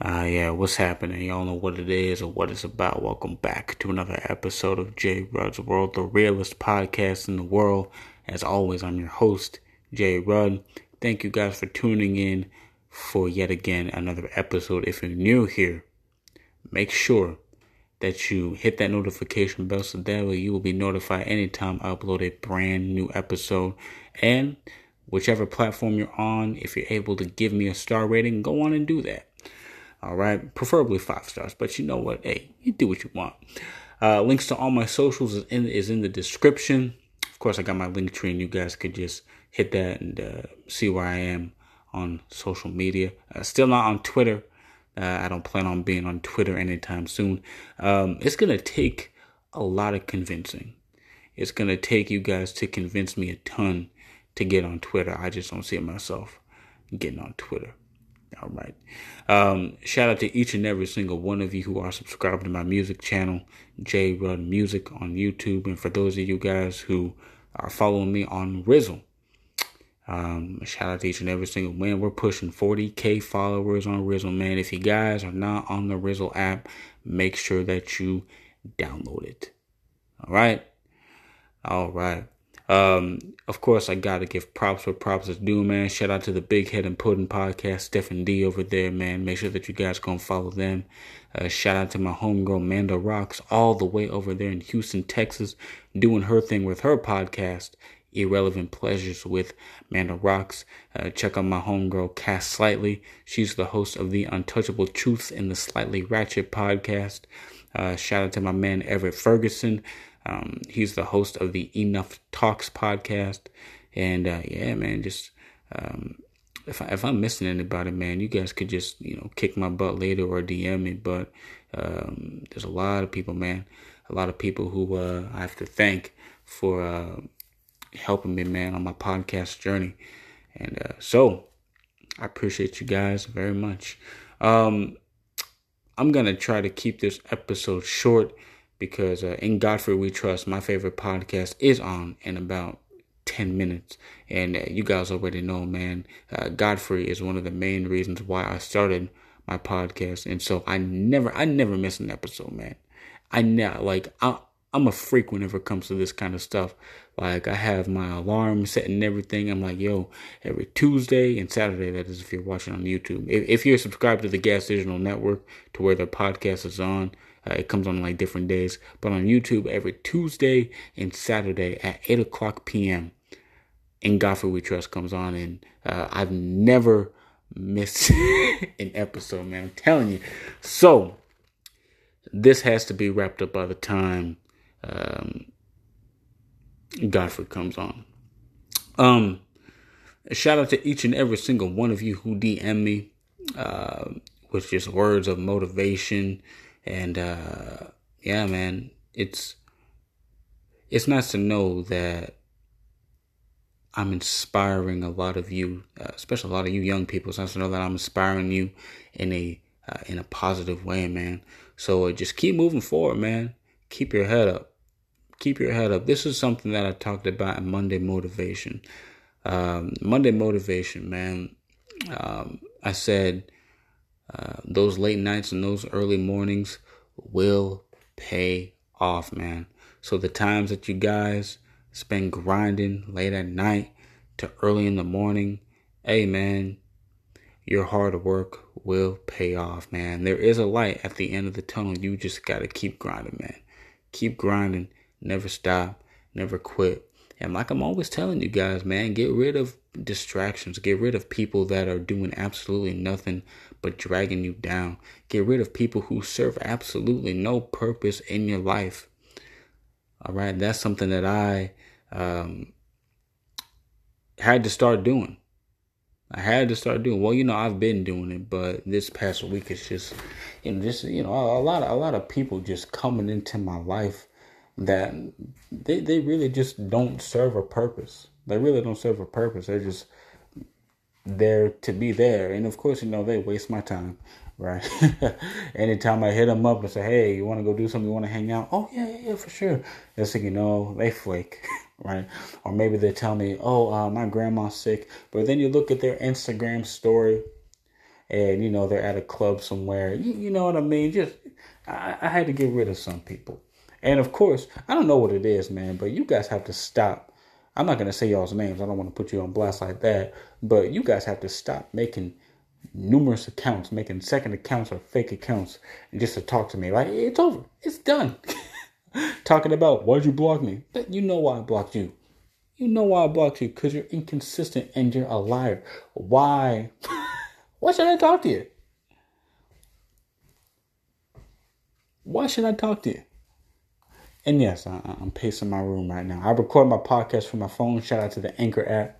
Uh, yeah, what's happening? Y'all know what it is or what it's about. Welcome back to another episode of J Rudd's World, the realest podcast in the world. As always, I'm your host, J Rudd. Thank you guys for tuning in for yet again another episode. If you're new here, make sure that you hit that notification bell so that way you will be notified anytime I upload a brand new episode. And whichever platform you're on, if you're able to give me a star rating, go on and do that. All right, preferably five stars, but you know what? Hey, you do what you want. Uh, links to all my socials is in, is in the description. Of course, I got my link tree, and you guys could just hit that and uh, see where I am on social media. Uh, still not on Twitter. Uh, I don't plan on being on Twitter anytime soon. Um, it's gonna take a lot of convincing. It's gonna take you guys to convince me a ton to get on Twitter. I just don't see it myself getting on Twitter. All right. Um, shout out to each and every single one of you who are subscribed to my music channel, J Run Music on YouTube. And for those of you guys who are following me on Rizzle, um, shout out to each and every single man. We're pushing 40k followers on Rizzle, man. If you guys are not on the Rizzle app, make sure that you download it. All right. All right. Um, of course, I gotta give props where props is due, man. Shout out to the Big Head and Pudding podcast, Stephen D over there, man. Make sure that you guys go and follow them. Uh, shout out to my homegirl Manda Rocks, all the way over there in Houston, Texas, doing her thing with her podcast, Irrelevant Pleasures with Manda Rocks. Uh, check out my homegirl Cass Slightly. She's the host of the Untouchable Truths in the Slightly Ratchet podcast. Uh, shout out to my man Everett Ferguson. Um, he's the host of the Enough Talks podcast. And uh, yeah, man, just um, if I, if I'm missing anybody, man, you guys could just you know kick my butt later or DM me. But um, there's a lot of people, man, a lot of people who uh, I have to thank for uh, helping me, man, on my podcast journey. And uh, so I appreciate you guys very much. Um, I'm gonna try to keep this episode short because uh, in Godfrey We Trust, my favorite podcast is on in about 10 minutes. And uh, you guys already know, man, uh, Godfrey is one of the main reasons why I started my podcast. And so I never, I never miss an episode, man. I never, like, I, I'm a freak whenever it comes to this kind of stuff. Like I have my alarm set and everything. I'm like, yo, every Tuesday and Saturday, that is if you're watching on YouTube. If, if you're subscribed to the Gas Digital Network to where the podcast is on, uh, it comes on like different days, but on YouTube every Tuesday and Saturday at 8 o'clock p.m. In Godfrey We Trust comes on, and uh, I've never missed an episode, man. I'm telling you. So, this has to be wrapped up by the time um, Godfrey comes on. Um, shout out to each and every single one of you who DM me uh, with just words of motivation, and uh, yeah, man, it's it's nice to know that I'm inspiring a lot of you, uh, especially a lot of you young people. It's nice to know that I'm inspiring you in a uh, in a positive way, man. So uh, just keep moving forward, man. Keep your head up. Keep your head up. This is something that I talked about in Monday Motivation. Um, Monday Motivation, man. Um, I said uh, those late nights and those early mornings will pay off, man. So the times that you guys spend grinding late at night to early in the morning, hey, man, your hard work will pay off, man. There is a light at the end of the tunnel. You just got to keep grinding, man. Keep grinding. Never stop. Never quit. And like I'm always telling you guys, man, get rid of distractions. Get rid of people that are doing absolutely nothing but dragging you down. Get rid of people who serve absolutely no purpose in your life. All right, that's something that I um, had to start doing. I had to start doing. Well, you know, I've been doing it, but this past week it's just, you know, just you know, a, a lot of a lot of people just coming into my life that they they really just don't serve a purpose. They really don't serve a purpose. They're just there to be there, and of course, you know, they waste my time, right? Anytime I hit them up and say, "Hey, you want to go do something? You want to hang out?" Oh yeah, yeah, yeah, for sure. Next thing you know, they flake, right? Or maybe they tell me, "Oh, uh, my grandma's sick," but then you look at their Instagram story and you know they're at a club somewhere. You, you know what I mean? Just I, I had to get rid of some people, and of course I don't know what it is, man. But you guys have to stop. I'm not gonna say y'all's names. I don't want to put you on blast like that. But you guys have to stop making numerous accounts, making second accounts or fake accounts, just to talk to me. Like it's over. It's done. Talking about why'd you block me? But You know why I blocked you. You know why I blocked you because you're inconsistent and you're a liar. Why? why should I talk to you? Why should I talk to you? And yes, I, am pacing my room right now. I record my podcast from my phone. Shout out to the Anchor app.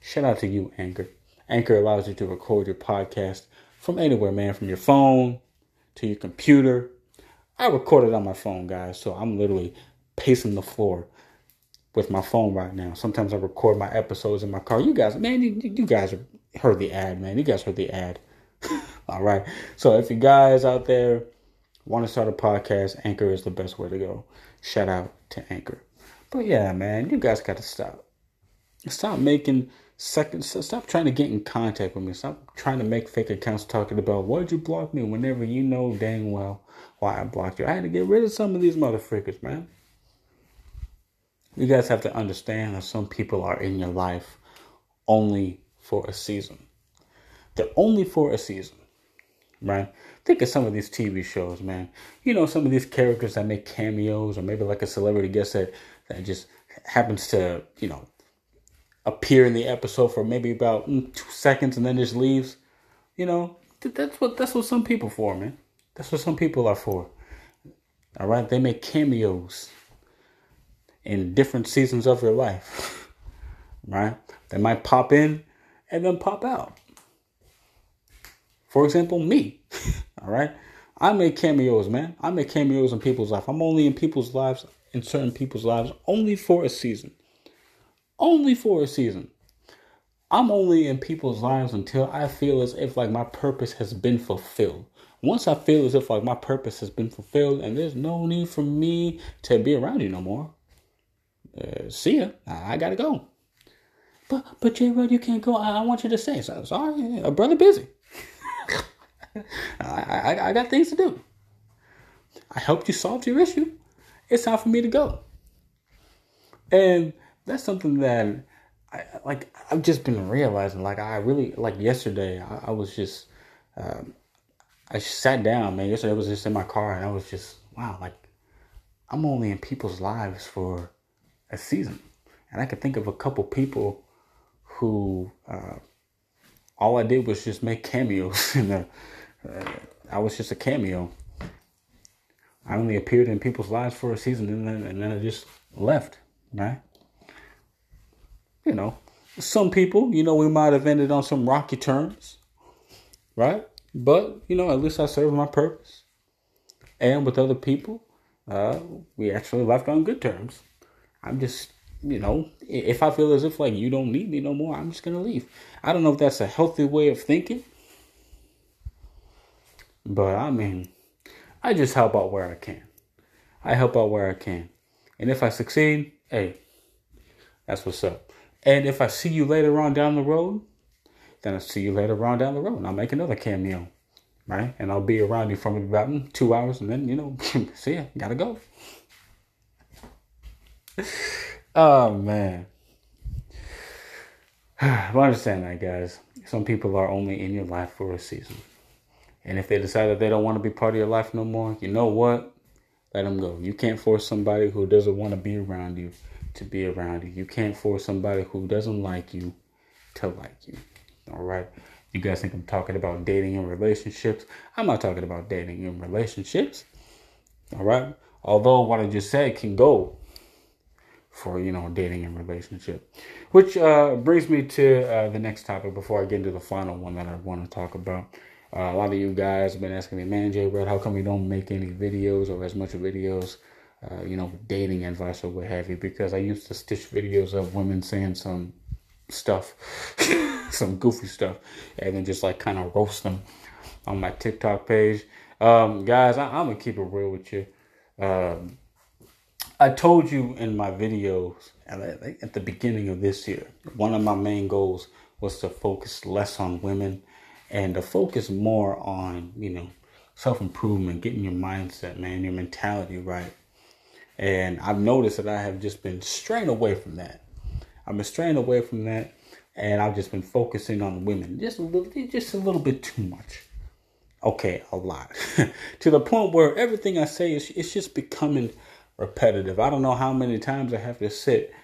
Shout out to you, Anchor. Anchor allows you to record your podcast from anywhere, man, from your phone to your computer. I record it on my phone, guys, so I'm literally pacing the floor with my phone right now. Sometimes I record my episodes in my car. You guys, man, you, you guys heard the ad, man. You guys heard the ad. All right. So if you guys out there want to start a podcast, Anchor is the best way to go. Shout out to Anchor. But yeah, man, you guys got to stop. Stop making second. Stop trying to get in contact with me. Stop trying to make fake accounts talking about why'd you block me whenever you know dang well why I blocked you. I had to get rid of some of these motherfuckers, man. You guys have to understand that some people are in your life only for a season. They're only for a season, right? Think of some of these TV shows, man. You know, some of these characters that make cameos, or maybe like a celebrity guest that, that just happens to, you know, appear in the episode for maybe about mm, two seconds and then just leaves. You know, that's what that's what some people for, man. That's what some people are for. All right, they make cameos in different seasons of your life. right? They might pop in and then pop out. For example, me. All right? I make cameos, man. I make cameos in people's life. I'm only in people's lives, in certain people's lives, only for a season. Only for a season. I'm only in people's lives until I feel as if like my purpose has been fulfilled. Once I feel as if like my purpose has been fulfilled and there's no need for me to be around you no more, uh, see ya. I, gotta go. But but J Rod, you can't go. I, I, want you to stay. So sorry, a brother busy. I, I I got things to do. I helped you solve your issue. It's time for me to go. And that's something that I like. I've just been realizing. Like I really like yesterday. I, I was just. Um, I sat down, man. Yesterday I was just in my car, and I was just wow. Like I'm only in people's lives for a season. And I could think of a couple people who uh, all I did was just make cameos. and uh, I was just a cameo. I only appeared in people's lives for a season and then, and then I just left, right? You know, some people, you know, we might have ended on some rocky terms, right? But, you know, at least I served my purpose. And with other people, uh, we actually left on good terms. I'm just, you know, if I feel as if like you don't need me no more, I'm just gonna leave. I don't know if that's a healthy way of thinking, but I mean, I just help out where I can. I help out where I can, and if I succeed, hey, that's what's up. And if I see you later on down the road, then I'll see you later on down the road, and I'll make another cameo, right? And I'll be around you for about two hours, and then you know, see ya, gotta go oh man. I understand that, guys. Some people are only in your life for a season. And if they decide that they don't want to be part of your life no more, you know what? Let them go. You can't force somebody who doesn't want to be around you to be around you. You can't force somebody who doesn't like you to like you. All right? You guys think I'm talking about dating and relationships? I'm not talking about dating and relationships. All right? Although what I just said can go for you know dating and relationship which uh, brings me to uh, the next topic before i get into the final one that i want to talk about uh, a lot of you guys have been asking me man jay Red, how come you don't make any videos or as much videos uh, you know dating advice or what have you? Because i used to stitch videos of women saying some stuff some goofy stuff and then just like kind of roast them on my tiktok page. Um, guys I, am gonna keep it real with you. Um, I told you in my videos at the beginning of this year, one of my main goals was to focus less on women and to focus more on, you know, self improvement, getting your mindset, man, your mentality right. And I've noticed that I have just been straying away from that. I've been straying away from that, and I've just been focusing on women just a little, just a little bit too much. Okay, a lot to the point where everything I say is it's just becoming repetitive. I don't know how many times I have to sit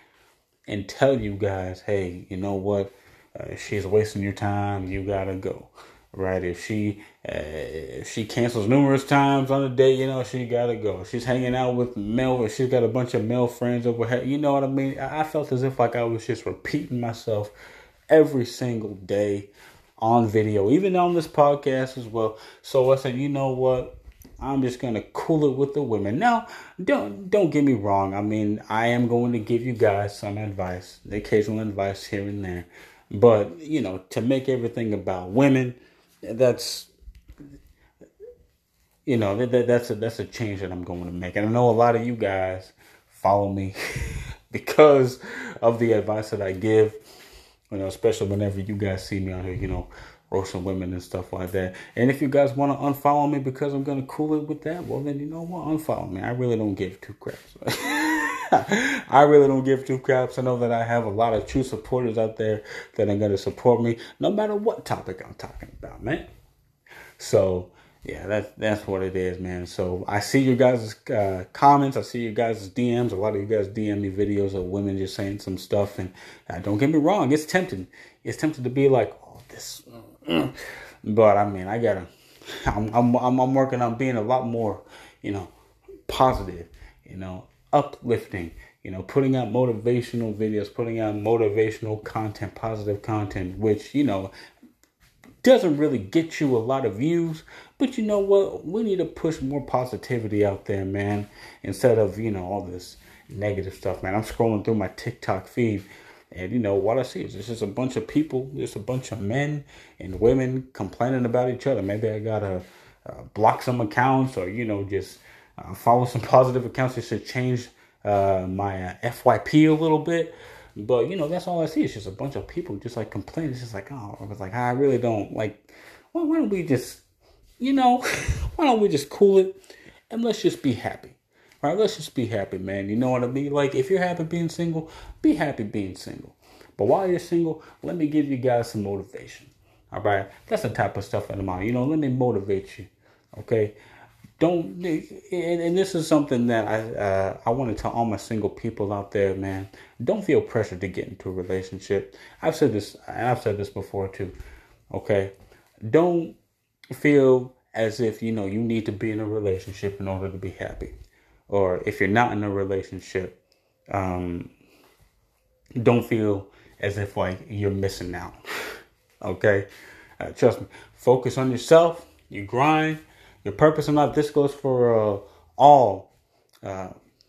and tell you guys, hey, you know what? Uh, she's wasting your time. You gotta go, right? If she uh, if she cancels numerous times on a date, you know she gotta go. She's hanging out with male. She's got a bunch of male friends over here. You know what I mean? I felt as if like I was just repeating myself every single day on video, even on this podcast as well. So I said, you know what? I'm just gonna cool it with the women. Now, don't don't get me wrong. I mean, I am going to give you guys some advice, the occasional advice here and there. But you know, to make everything about women, that's you know that, that's a that's a change that I'm going to make. And I know a lot of you guys follow me because of the advice that I give. You know, especially whenever you guys see me out here, you know, roasting women and stuff like that. And if you guys want to unfollow me because I'm gonna cool it with that, well then you know what, unfollow me. I really don't give two craps. I really don't give two craps. I know that I have a lot of true supporters out there that are gonna support me no matter what topic I'm talking about, man. So yeah, that's that's what it is, man. So I see you guys' uh, comments. I see you guys' DMs. A lot of you guys DM me videos of women just saying some stuff, and uh, don't get me wrong, it's tempting. It's tempting to be like, oh, this but I mean, I gotta. I'm, I'm I'm working on being a lot more, you know, positive, you know, uplifting, you know, putting out motivational videos, putting out motivational content, positive content, which you know doesn't really get you a lot of views, but you know what? We need to push more positivity out there, man, instead of you know all this negative stuff, man. I'm scrolling through my TikTok feed and you know what I see is this is a bunch of people, just a bunch of men and women complaining about each other. Maybe I gotta uh, block some accounts, or you know, just uh, follow some positive accounts just to change uh, my uh, FYP a little bit. But you know, that's all I see. It's just a bunch of people just like complaining. It's just like, oh, I was like, I really don't like. Why, why don't we just, you know, why don't we just cool it and let's just be happy. Right, let's just be happy, man. You know what I mean? Like, if you're happy being single, be happy being single. But while you're single, let me give you guys some motivation. All right, that's the type of stuff in mind. You know, let me motivate you. Okay, don't. And, and this is something that I uh, I want to tell all my single people out there, man. Don't feel pressured to get into a relationship. I've said this. I've said this before too. Okay, don't feel as if you know you need to be in a relationship in order to be happy or if you're not in a relationship, um, don't feel as if like you're missing out. okay, uh, trust me. Focus on yourself. You grind. Your purpose in life. This goes for uh, all uh,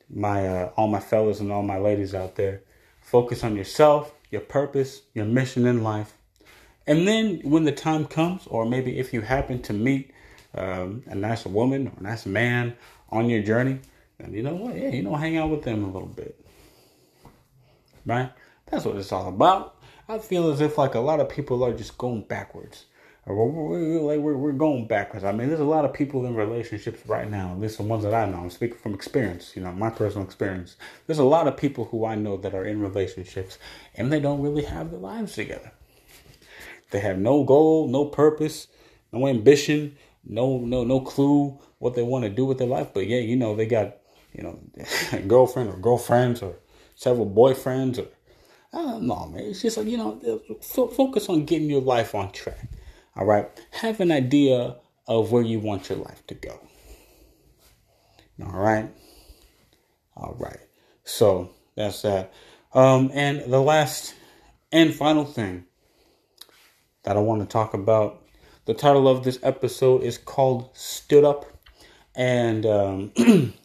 my uh, all my fellas and all my ladies out there. Focus on yourself, your purpose, your mission in life, and then when the time comes, or maybe if you happen to meet um, a nice woman or a nice man on your journey, and you know what? Yeah, you know, hang out with them a little bit. Right? That's what it's all about. I feel as if like a lot of people are just going backwards. We're, like we're, we're going backwards. I mean, there's a lot of people in relationships right now, at least the ones that I know. I'm speaking from experience, you know, my personal experience. There's a lot of people who I know that are in relationships and they don't really have their lives together. They have no goal, no purpose, no ambition, no no no clue what they want to do with their life. But yeah, you know, they got you know, girlfriend or girlfriends or several boyfriends or I don't know, man. It's just like, you know, focus on getting your life on track. All right. Have an idea of where you want your life to go. All right. All right. So that's that. Um, and the last and final thing that I want to talk about the title of this episode is called Stood Up. And um,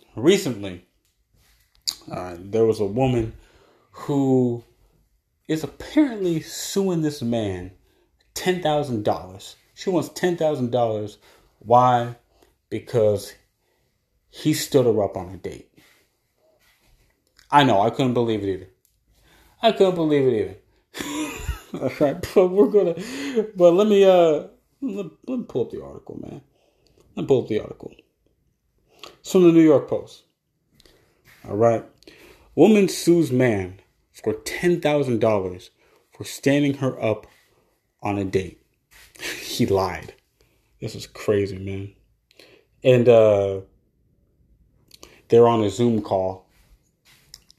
recently, uh, there was a woman who is apparently suing this man $10,000. She wants $10,000. Why? Because he stood her up on a date. I know, I couldn't believe it either. I couldn't believe it either. All right. But we're gonna but let me uh Let, let me pull up the article, man. Let me pull up the article. It's from the New York Post. All right. Woman sues man for $10,000 for standing her up on a date. he lied. This is crazy, man. And uh they're on a Zoom call.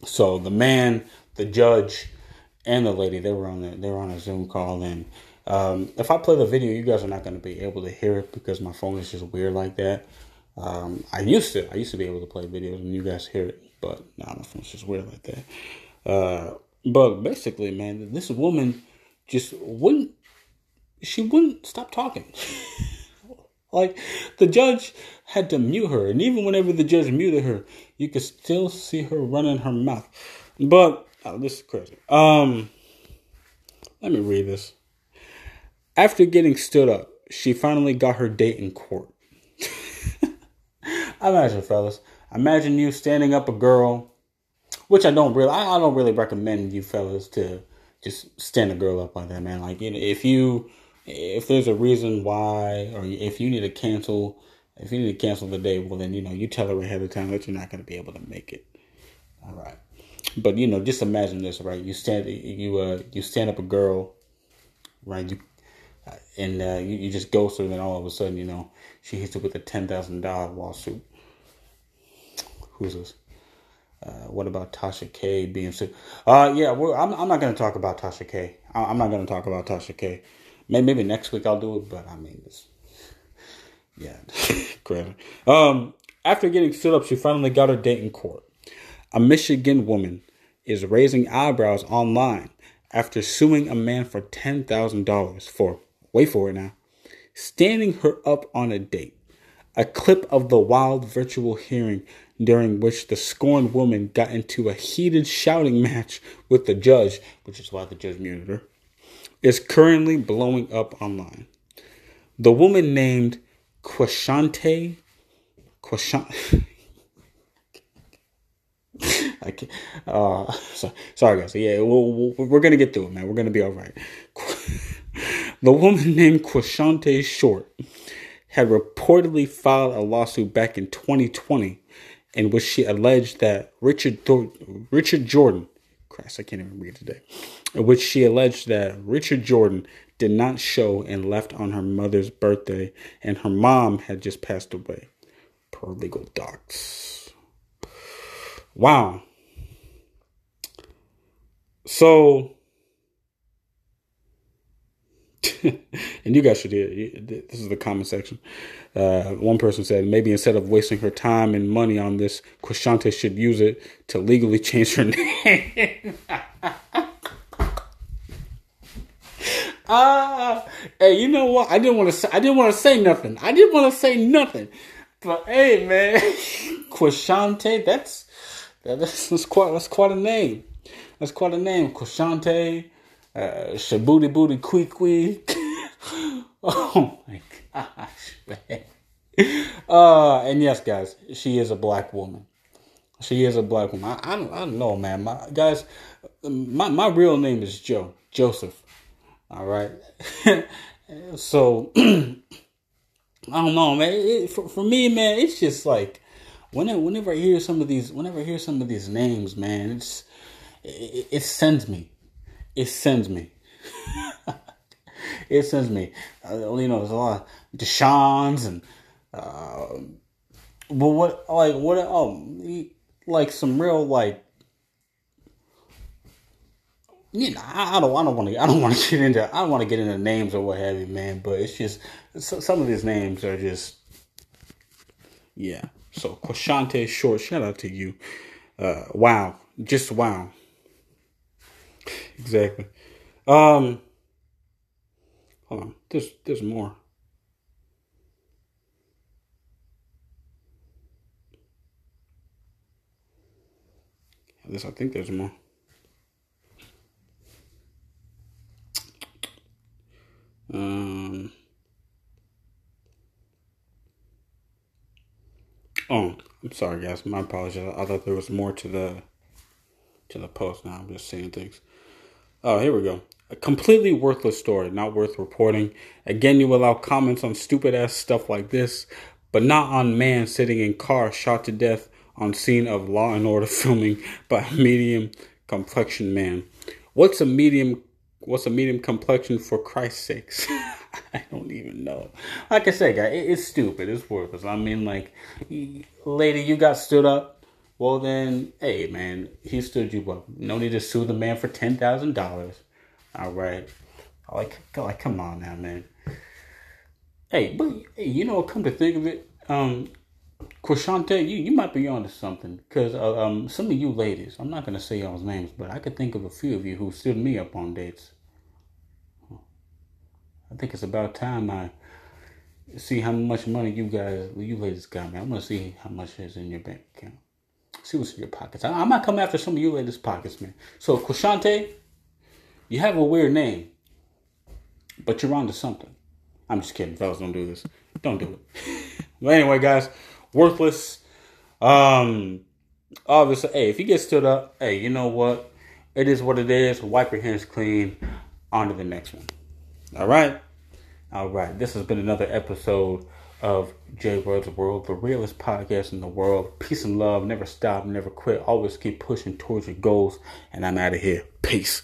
So the man, the judge, and the lady, they were on the, they were on a Zoom call and um, if I play the video, you guys are not going to be able to hear it because my phone is just weird like that. Um, I used to, I used to be able to play videos and you guys hear it, but now my phone's just weird like that. Uh, but basically, man, this woman just wouldn't, she wouldn't stop talking. like the judge had to mute her, and even whenever the judge muted her, you could still see her running her mouth. But oh, this is crazy. Um, let me read this. After getting stood up, she finally got her date in court. imagine, fellas, imagine you standing up a girl, which I don't really, I, I don't really recommend you fellas to just stand a girl up like that, man. Like, you know, if you, if there's a reason why, or if you need to cancel, if you need to cancel the day, well, then you know you tell her ahead of time that you're not going to be able to make it. All right, but you know, just imagine this, right? You stand, you uh, you stand up a girl, right? You and uh, you, you just go through, and then all of a sudden, you know, she hits you with a ten thousand dollar lawsuit. Who's this? Uh, what about Tasha K being sued? Uh, yeah, well, I'm, I'm not going to talk about Tasha K. I'm not going to talk about Tasha K. Maybe, maybe next week I'll do it, but I mean, it's, yeah, crazy. Um, after getting stood up, she finally got her date in court. A Michigan woman is raising eyebrows online after suing a man for $10,000 for wait for it now, standing her up on a date. A clip of the wild virtual hearing during which the scorned woman got into a heated shouting match with the judge, which is why the judge muted her, is currently blowing up online. The woman named Quashante Quashante I can't. Uh, so, sorry guys. Yeah, we'll, we are gonna get through it, man. We're gonna be all right. The woman named Quashante Short had reportedly filed a lawsuit back in 2020 in which she alleged that Richard Thor- Richard Jordan, Christ, I can't even read today, in which she alleged that Richard Jordan did not show and left on her mother's birthday, and her mom had just passed away. Per legal docs. Wow. So and you guys should hear this is the comment section. Uh, one person said maybe instead of wasting her time and money on this, Quashante should use it to legally change her name. Ah, uh, hey, you know what? I didn't want to say. I didn't want to say nothing. I didn't want to say nothing. But hey, man, Quashante, that's that's, that's quite that's quite a name. That's quite a name, Quashante uh, Shabooty Booty Quee oh my gosh, man. Uh, and yes, guys, she is a black woman. She is a black woman. I, I, don't, I don't know, man. My guys, my my real name is Joe Joseph. All right. so I don't know, man. It, for, for me, man, it's just like whenever whenever I hear some of these, whenever I hear some of these names, man, it's it, it sends me it sends me. it sends me. Uh, you know, there's a lot of Deshaun's and, uh, but what, like, what, oh, like some real, like, you know, I, I don't, I don't want to, I don't want to get into, I don't want to get into names or what have you, man. But it's just some of these names are just, yeah. So Quashante Short, shout out to you. Uh, wow, just wow exactly. Um, hold on. There's there's more. At least I think there's more. Um. Oh, I'm sorry, guys. My apologies. I thought there was more to the to the post. Now I'm just saying things. Oh, here we go. A completely worthless story, not worth reporting. Again, you allow comments on stupid ass stuff like this, but not on man sitting in car shot to death on scene of Law and Order filming by medium complexion man. What's a medium? What's a medium complexion for Christ's sakes? I don't even know. Like I said, guy, it's stupid. It's worthless. I mean, like, lady, you got stood up. Well, then, hey, man, he stood you up. No need to sue the man for ten thousand dollars. All right, like, like, come on now, man. Hey, but hey, you know, come to think of it, um, Quashante, you, you might be onto something because uh, um, some of you ladies, I'm not gonna say y'all's names, but I could think of a few of you who stood me up on dates. I think it's about time I see how much money you guys, you ladies got, man. I'm gonna see how much is in your bank account. See what's in your pockets. I, I might come after some of you ladies' pockets, man. So, Quashante, you have a weird name, but you're onto something. I'm just kidding, fellas. Don't do this. Don't do it. but anyway, guys, worthless. Um, obviously, hey, if you get stood up, hey, you know what? It is what it is. Wipe your hands clean. On to the next one. All right. All right. This has been another episode of J World's World, the realest podcast in the world. Peace and love. Never stop, never quit. Always keep pushing towards your goals. And I'm out of here. Peace.